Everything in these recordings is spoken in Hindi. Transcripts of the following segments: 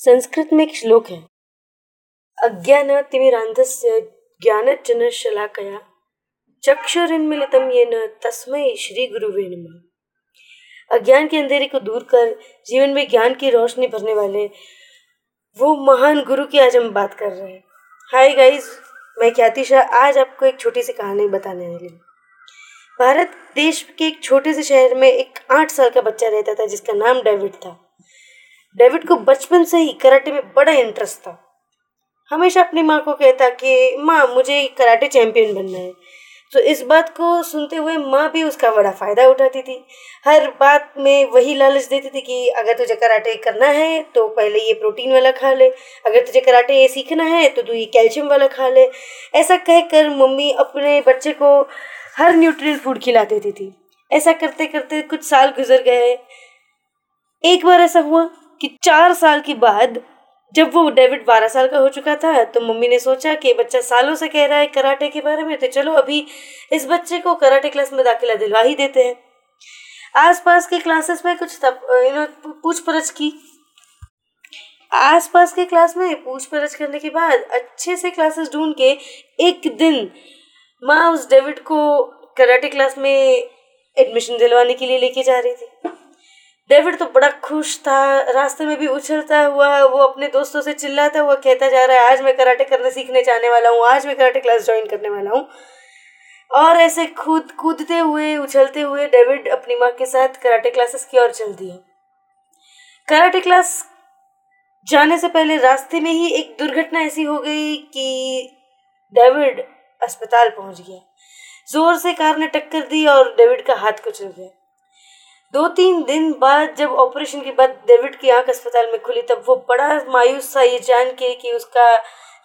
संस्कृत में एक श्लोक है। अज्ञानातिमिरान्धस्य ज्ञानजनशलाकया ये न तस्मय श्री गुरुवे नमः। अज्ञान के अंधेरे को दूर कर, जीवन में ज्ञान की रोशनी भरने वाले वो महान गुरु की आज हम बात कर रहे हैं। हाय गाइस मैं ख्याति शाह, आज आपको एक छोटी सी कहानी बताने वाली भारत देश के एक छोटे से शहर में एक आठ साल का बच्चा रहता था, जिसका नाम डेविड था। डेविड को बचपन से ही कराटे में बड़ा इंटरेस्ट था। हमेशा अपनी माँ को कहता कि, माँ, मुझे कराटे चैंपियन बनना है। तो इस बात को सुनते हुए माँ भी उसका बड़ा फ़ायदा उठाती थी। हर बात में वही लालच देती थी कि, अगर तुझे कराटे करना है तो पहले ये प्रोटीन वाला खा ले। अगर तुझे कराटे ये सीखना है तो तू ये कैल्शियम वाला खा ले। ऐसा कहकर मम्मी अपने बच्चे को हर न्यूट्रियल फ़ूड खिला देती थी। ऐसा करते करते कुछ साल गुजर गए। एक बार ऐसा हुआ कि चार साल के बाद जब वो डेविड बारह साल का हो चुका था तो मम्मी ने सोचा कि बच्चा सालों से कह रहा है कराटे के बारे में तो चलो अभी इस बच्चे को कराटे क्लास में दाखिला दिलवा ही देते हैं। आसपास के क्लासेस में कुछ यू पूछ परछ की। आसपास के क्लास में पूछ परछ करने के बाद अच्छे से क्लासेस ढूंढ के एक दिन माँ उस डेविड को कराटे क्लास में एडमिशन दिलवाने के लिए लेके जा रही थी। डेविड तो बड़ा खुश था, रास्ते में भी उछलता हुआ, वो अपने दोस्तों से चिल्लाता हुआ कहता जा रहा है, आज मैं कराटे करने सीखने जाने वाला हूँ, आज मैं कराटे क्लास ज्वाइन करने वाला हूँ। और ऐसे कूद कूदते हुए, उछलते हुए डेविड अपनी माँ के साथ कराटे क्लासेस की ओर चल दिया कराटे क्लास जाने से पहले रास्ते में ही एक दुर्घटना ऐसी हो गई कि डेविड अस्पताल पहुँच गया। ज़ोर से कार ने टक्कर दी और डेविड का हाथ कुचल गया। दो तीन दिन बाद जब ऑपरेशन के बाद डेविड की आँख अस्पताल में खुली, तब वो बड़ा मायूस था ये जान के कि उसका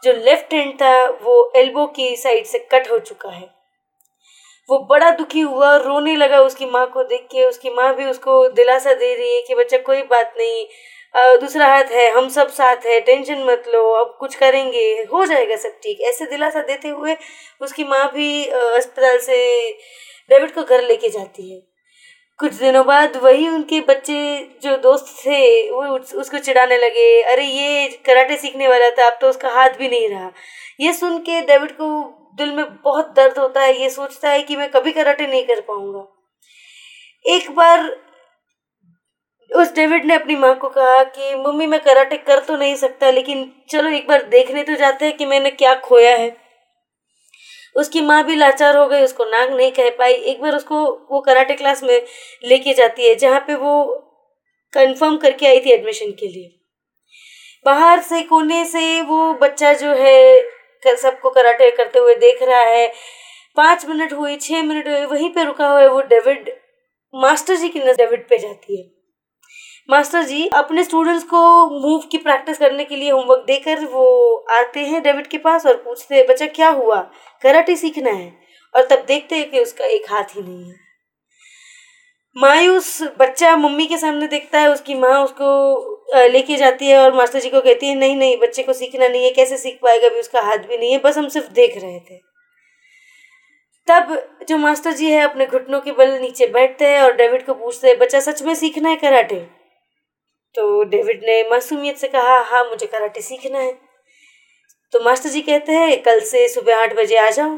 जो लेफ़्ट हैंड था, वो एल्बो की साइड से कट हो चुका है। वो बड़ा दुखी हुआ, रोने लगा उसकी माँ को देख के। उसकी माँ भी उसको दिलासा दे रही है कि, बच्चा, कोई बात नहीं दूसरा हाथ है, हम सब साथ है, टेंशन मत लो, अब कुछ करेंगे, हो जाएगा सब ठीक। ऐसे दिलासा देते हुए उसकी माँ भी अस्पताल से डेविड को घर लेके जाती है। कुछ दिनों बाद वही उनके बच्चे जो दोस्त थे, वो उसको चिढ़ाने लगे, अरे, ये कराटे सीखने वाला था, अब तो उसका हाथ भी नहीं रहा। ये सुन के डेविड को दिल में बहुत दर्द होता है, ये सोचता है कि मैं कभी कराटे नहीं कर पाऊँगा। एक बार उस डेविड ने अपनी माँ को कहा कि, मम्मी, मैं कराटे कर तो नहीं सकता, लेकिन चलो एक बार देखने तो जाते हैं कि मैंने क्या खोया है। उसकी माँ भी लाचार हो गई, उसको नाग नहीं कह पाई। एक बार उसको वो कराटे क्लास में लेके जाती है, जहाँ पे वो कंफर्म करके आई थी एडमिशन के लिए। बाहर से कोने से वो बच्चा जो है सबको कराटे करते हुए देख रहा है। पाँच मिनट हुई छः मिनट हुए वहीं पे रुका हुआ है वो डेविड, मास्टर जी की नज़र डेविड पे जाती है। मास्टर जी, अपने स्टूडेंट्स को मूव की प्रैक्टिस करने के लिए होमवर्क देकर वो आते हैं डेविड के पास और पूछते हैं, बच्चा, क्या हुआ? कराटे सीखना है। और तब देखते हैं कि उसका एक हाथ ही नहीं है। मायूस बच्चा मम्मी के सामने देखता है, उसकी माँ उसको लेके जाती है और मास्टर जी को कहती है, नहीं नहीं, बच्चे को सीखना नहीं है, कैसे सीख पाएगा? अभी उसका हाथ भी नहीं है, बस हम सिर्फ़ देख रहे थे। तब जो मास्टर जी है, अपने घुटनों के बल नीचे बैठते हैं और डेविड को पूछते हैं, बच्चा, सच में सीखना है कराटे? तो डेविड ने मासूमियत से कहा हाँ मुझे कराटे सीखना है। तो मास्टर जी कहते हैं, कल से सुबह आठ बजे आ जाओ।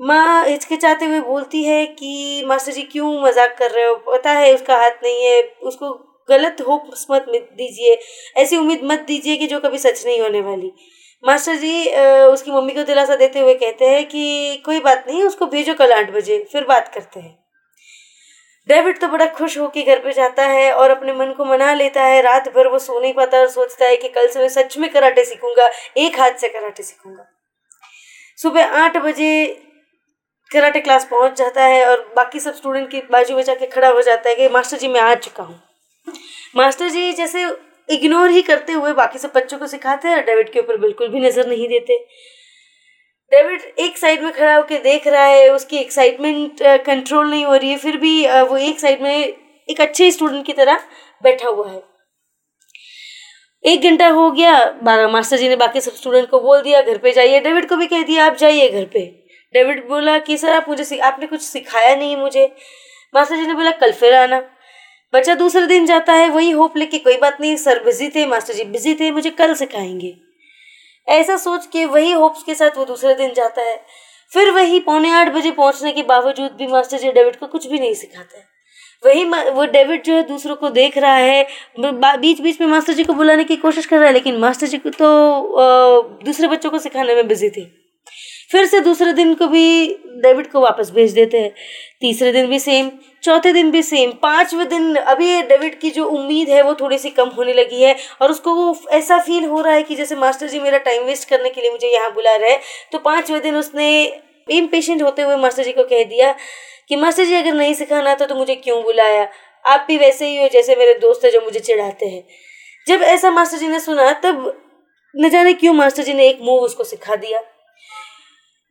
माँ हिचकिचाते हुए बोलती है कि, मास्टर जी क्यों मज़ाक कर रहे हो? पता है उसका हाथ नहीं है। उसको गलत होप मत दीजिए। ऐसी उम्मीद मत दीजिए कि जो कभी सच नहीं होने वाली। मास्टर जी उसकी मम्मी को दिलासा देते हुए कहते हैं कि, कोई बात नहीं, उसको भेजो कल आठ बजे, फिर बात करते हैं। डेविड तो बड़ा खुश होकर घर पे जाता है और अपने मन को मना लेता है। रात भर वो सो नहीं पाता और सोचता है कि कल से मैं सच में कराटे सीखूँगा, एक हाथ से कराटे सीखूँगा। सुबह आठ बजे कराटे क्लास पहुँच जाता है और बाकी सब स्टूडेंट की बाजू में जाके खड़ा हो जाता है कि मास्टर जी, मैं आ चुका हूँ। मास्टर जी जैसे इग्नोर ही करते हुए बाकी सब बच्चों को सिखाते हैं और डेविड के ऊपर बिल्कुल भी नज़र नहीं देते। डेविड एक साइड में खड़ा होकर देख रहा है, उसकी एक्साइटमेंट कंट्रोल नहीं हो रही है, फिर भी वो एक साइड में एक अच्छे स्टूडेंट की तरह बैठा हुआ है। एक घंटा हो गया मास्टर जी ने बाकी सब स्टूडेंट को बोल दिया, घर पे जाइए। डेविड को भी कह दिया, आप जाइए घर पे। डेविड बोला कि, सर, आप मुझे आपने कुछ सिखाया नहीं मुझे। मास्टर जी ने बोला, कल फिर आना। बच्चा दूसरे दिन जाता है, वही होप लेके, कोई बात नहीं, सर बिज़ी थे, मास्टर जी बिज़ी थे, मुझे कल सिखाएँगे। ऐसा सोच के वही होप्स के साथ वो दूसरे दिन जाता है। फिर वही पौने आठ बजे पहुँचने के बावजूद भी मास्टर जी डेविड को कुछ भी नहीं सिखाते। वही वो डेविड जो है दूसरों को देख रहा है बीच बीच में मास्टर जी को बुलाने की कोशिश कर रहा है, लेकिन मास्टर जी को तो दूसरे बच्चों को सिखाने में बिज़ी थे। फिर से दूसरे दिन को भी डेविड को वापस भेज देते हैं। तीसरे दिन भी सेम चौथे दिन भी सेम पाँचवें दिन अभी डेविड की जो उम्मीद है वो थोड़ी सी कम होने लगी है और उसको वो ऐसा फील हो रहा है कि जैसे, मास्टर जी, मेरा टाइम वेस्ट करने के लिए मुझे यहाँ बुला रहे हैं। तो पाँचवें दिन उसने इम्पेशेंट होते हुए मास्टर जी को कह दिया कि, मास्टर जी, अगर नहीं सिखाना था तो मुझे क्यों बुलाया? आप भी वैसे ही हो जैसे मेरे दोस्त है जो मुझे चिढ़ाते हैं। जब ऐसा मास्टर जी ने सुना, तब न जाने क्यों मास्टर जी ने एक मूव उसको सिखा दिया।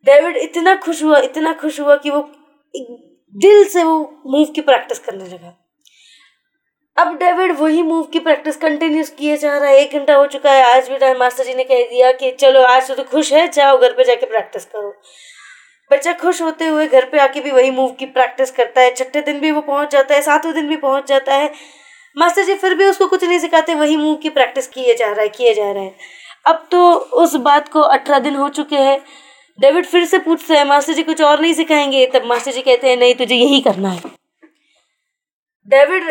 डेविड इतना खुश हुआ, इतना खुश हुआ कि वो दिल से वो मूव की प्रैक्टिस करने लगा। अब डेविड वही मूव की प्रैक्टिस कंटिन्यूस किए जा रहा है। एक घंटा हो चुका है। आज भी मास्टर जी ने कह दिया कि चलो, आज तो खुश है, जाओ घर पे जाके प्रैक्टिस करो। बच्चा खुश होते हुए घर पे आके भी वही मूव की प्रैक्टिस करता है। छठे दिन भी वो पहुँच जाता है, सातवें दिन भी पहुँच जाता है। मास्टर जी फिर भी उसको कुछ नहीं सिखाते, वही मूव की प्रैक्टिस किए जा रहा है, किए जा रहा है। अब तो उस बात को अठारह दिन हो चुके हैं। डेविड फिर से पूछते हैं, मास्टर जी, कुछ और नहीं सिखाएँगे? तब मास्टर जी कहते हैं, नहीं, तुझे यही करना है। डेविड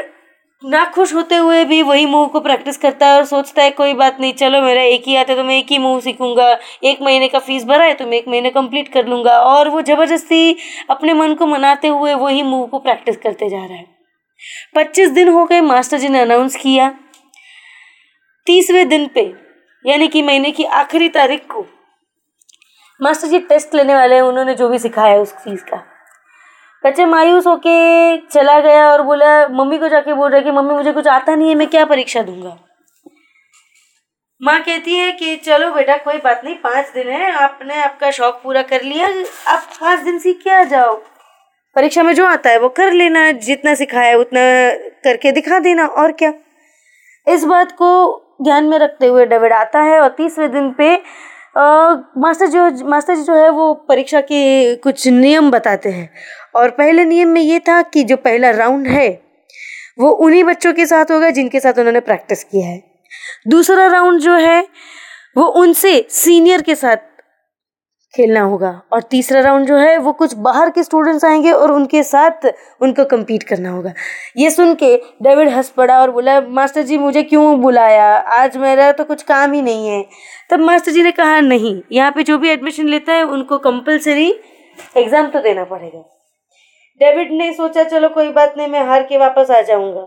ना खुश होते हुए भी वही मूव को प्रैक्टिस करता है और सोचता है, कोई बात नहीं, चलो, मेरा एक ही आता है तो मैं एक ही मूव सीखूँगा। एक महीने का फ़ीस भरा है तो मैं एक महीने कंप्लीट कर लूँगा। और वो ज़बरदस्ती अपने मन को मनाते हुए वही मूव को प्रैक्टिस करते जा रहा है। पच्चीस दिन हो गए, मास्टर जी ने अनाउंस किया। तीसवें दिन पे, यानी कि महीने की आखिरी तारीख को मास्टर जी टेस्ट लेने वाले हैं, उन्होंने जो भी सिखाया है उस चीज़ का। बच्चे मायूस होके चला गया और बोला, मम्मी को जाके बोल रहा कि, मम्मी, मुझे कुछ आता नहीं है, मैं क्या परीक्षा दूँगा? माँ कहती है कि, चलो बेटा, कोई बात नहीं, पाँच दिन है, आपने आपका शौक पूरा कर लिया, आप पाँच दिन सीख के आ जाओ। परीक्षा में जो आता है वो कर लेना, जितना सिखाया उतना करके दिखा देना, और क्या? इस बात को ध्यान में रखते हुए डेविड आता है और तीसरे दिन पे मास्टर जो, मास्टर जी जो है वो परीक्षा के कुछ नियम बताते हैं। और पहले नियम में ये था कि जो पहला राउंड है, वो उन्हीं बच्चों के साथ होगा जिनके साथ उन्होंने प्रैक्टिस किया है। दूसरा राउंड जो है, वो उनसे सीनियर के साथ खेलना होगा। और तीसरा राउंड जो है, वो कुछ बाहर के स्टूडेंट्स आएँगे और उनके साथ उनको कम्पीट करना होगा। ये सुन के डेविड हंस पड़ा और बोला, मास्टर जी, मुझे क्यों बुलाया? आज मेरा तो कुछ काम ही नहीं है। तब मास्टर जी ने कहा, नहीं, यहाँ पे जो भी एडमिशन लेता है, उनको कंपलसरी एग्ज़ाम तो देना पड़ेगा। डेविड ने सोचा, चलो, कोई बात नहीं, मैं हार के वापस आ जाऊँगा।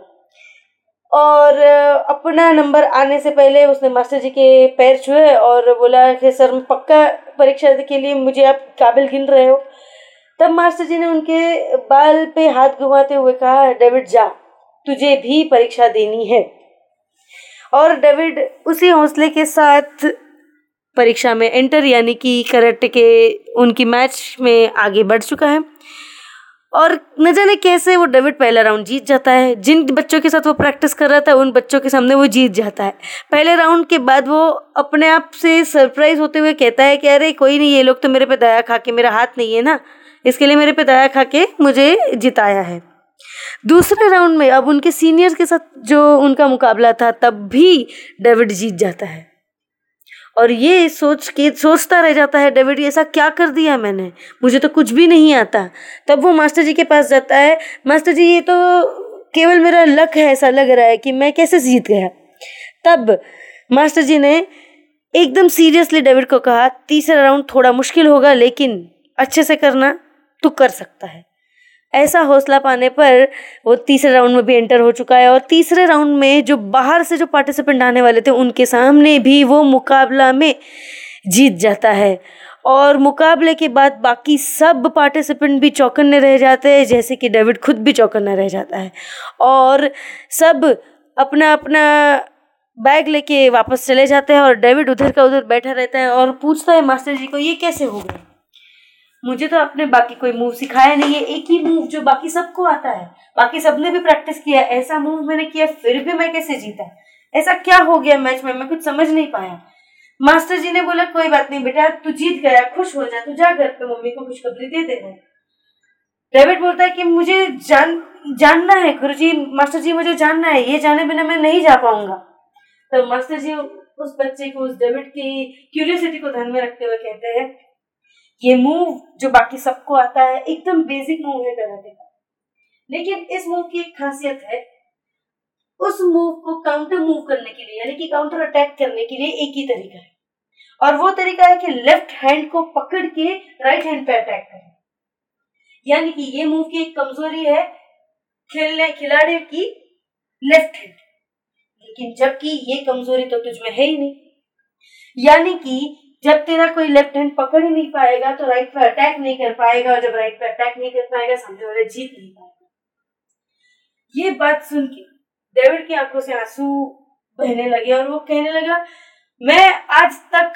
और अपना नंबर आने से पहले उसने मास्टर जी के पैर छुए और बोला कि, सर पक्का परीक्षा के लिए मुझे आप काबिल गिन रहे हो। तब मास्टर जी ने उनके बाल पे हाथ घुमाते हुए कहा, डेविड, जा, तुझे भी परीक्षा देनी है। और डेविड उसी हौसले के साथ परीक्षा में एंटर, यानी कि करट के, उनकी मैच में आगे बढ़ चुका है। और न जाने कैसे वो डेविड पहला राउंड जीत जाता है। जिन बच्चों के साथ वो प्रैक्टिस कर रहा था, उन बच्चों के सामने वो जीत जाता है। पहले राउंड के बाद वो अपने आप से सरप्राइज़ होते हुए कहता है कि, अरे, कोई नहीं, ये लोग तो मेरे पे दया खा के मेरा हाथ नहीं है ना। इसके लिए मेरे पे दया खा के मुझे जिताया है। दूसरे राउंड में अब उनके सीनियर्स के साथ जो उनका मुकाबला था, तब भी डेविड जीत जाता है। और ये सोच के सोचता रह जाता है, डेविड ऐसा क्या कर दिया मैंने? मुझे तो कुछ भी नहीं आता। तब वो मास्टर जी के पास जाता है। मास्टर जी, ये तो केवल मेरा लक है, ऐसा लग रहा है कि मैं कैसे जीत गया। तब मास्टर जी ने एकदम सीरियसली डेविड को कहा, तीसरा राउंड थोड़ा मुश्किल होगा, लेकिन अच्छे से करना, तू कर सकता है। ऐसा हौसला पाने पर वो तीसरे राउंड में भी एंटर हो चुका है और तीसरे राउंड में जो बाहर से जो पार्टिसिपेंट आने वाले थे, उनके सामने भी वो मुकाबला में जीत जाता है। और मुकाबले के बाद बाकी सब पार्टिसिपेंट भी चौकन्ने रह जाते हैं, जैसे कि डेविड खुद भी चौकन्ना रह जाता है। और सब अपना अपना बैग लेके वापस चले जाते हैं और डेविड उधर का उधर बैठा रहता है और पूछता है, मास्टर जी को ये कैसे हो गया? मुझे तो अपने बाकी कोई मूव सिखाया नहीं है, एक ही मूव जो बाकी सबको आता है। बाकी सबने भी प्रैक्टिस किया ऐसा मूव मैंने किया, फिर भी मैं कैसे जीता? ऐसा क्या हो गया मैच में? मैं कुछ समझ नहीं पाया। मास्टर जी ने बोला, कोई बात नहीं बेटा, तू जीत गया, खुश हो जा, तू जा घर पे, मम्मी को खुशखबरी दे देना डेविड बोलता है कि मुझे जान, जानना है गुरु जी मास्टर जी, मुझे जानना है, ये जाने बिना मैं नहीं जा पाऊँगा। तो मास्टर जी उस बच्चे को, उस डेविड की क्यूरियोसिटी को ध्यान में रखते हुए कहते हैं ये मूव जो बाकी सबको आता है, एकदम बेसिक मूव है कराटे का लेकिन इस मूव की एक खासियत है, उस मूव को काउंटर मूव करने के लिए, यानी कि काउंटर अटैक करने के लिए एक ही तरीका है। और वो तरीका है कि लेफ़्ट हैंड को पकड़ के राइट हैंड पे अटैक करें। यानी कि ये मूव की एक कमज़ोरी है, खेलने खिलाड़ी की लेफ़्ट हैंड लेकिन जबकि ये कमज़ोरी तो तुझ में है ही नहीं। यानी कि जब तेरा कोई लेफ़्ट हैंड पकड़ ही नहीं पाएगा तो राइट पे अटैक नहीं कर पाएगा, और जब राइट पे अटैक नहीं कर पाएगा सामने वाले जीत नहीं पाएगा। ये बात सुन के डेविड की आँखों से आँसू बहने लगे, और वो कहने लगा, मैं आज तक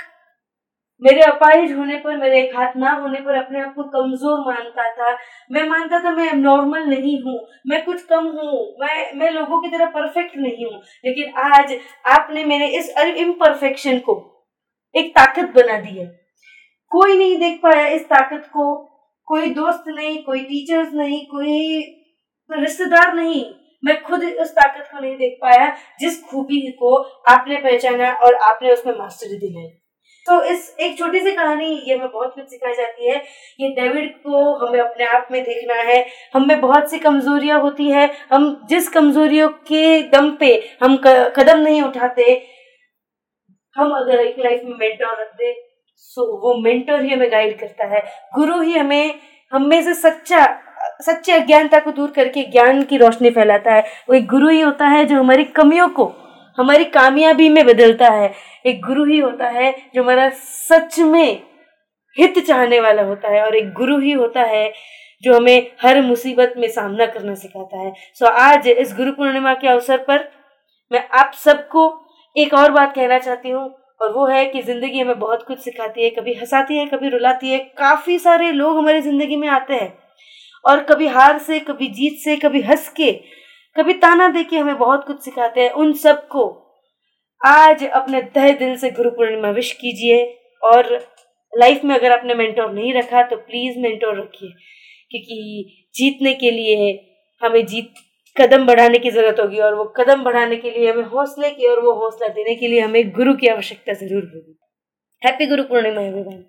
मेरे अपाहिज होने पर, मेरे एक हाथ ना होने पर अपने आप को कमज़ोर मानता था। मैं मानता था मैं नॉर्मल नहीं हूँ, मैं कुछ कम हूँ, मैं मैं लोगों की तरह परफेक्ट नहीं हूँ, लेकिन आज आपने मेरे इस इम्परफेक्शन को एक ताकत बना दी है। कोई नहीं देख पाया इस ताकत को। कोई दोस्त नहीं, कोई टीचर्स नहीं, कोई रिश्तेदार नहीं। मैं खुद उस ताकत को नहीं देख पाया जिस खूबी को आपने पहचाना और आपने उसमें मास्टरी दिलाई। तो इस एक छोटी सी कहानी, ये हमें बहुत कुछ सिखाई जाती है। ये डेविड को हमें अपने आप में देखना है। हमें बहुत सी कमजोरियाँ होती है। हम जिस कमजोरियों के दम पे हम कदम नहीं उठाते हम अगर एक लाइफ में मेंटर रख दे सो वो मेंटर ही हमें गाइड करता है। गुरु ही हमें हमें से सच्चा, सच्चे अज्ञानता को दूर करके ज्ञान की रोशनी फैलाता है। वो एक गुरु ही होता है जो हमारी कमियों को, हमारी कामयाबी में बदलता है। एक गुरु ही होता है जो हमारा सच में हित चाहने वाला होता है और एक गुरु ही होता है जो हमें हर मुसीबत में सामना करना सिखाता है। सो आज इस गुरु पूर्णिमा के अवसर पर मैं आप सबको एक और बात कहना चाहती हूँ, और वो है कि ज़िंदगी हमें बहुत कुछ सिखाती है, कभी हंसाती है, कभी रुलाती है, काफ़ी सारे लोग हमारी ज़िंदगी में आते हैं। और कभी हार से, कभी जीत से, कभी हंस के, कभी ताना दे के हमें बहुत कुछ सिखाते हैं उन सबको। आज अपने तह दिल से गुरु पूर्णिमा विश कीजिए, और लाइफ में अगर आपने मेंटोर नहीं रखा तो प्लीज़ मेंटोर रखिए, क्योंकि जीतने के लिए हमें जीत कदम बढ़ाने की ज़रूरत होगी और वो कदम बढ़ाने के लिए हमें हौसले की और वो हौसला देने के लिए हमें गुरु की आवश्यकता ज़रूर होगी। Happy Guru Purnima everyone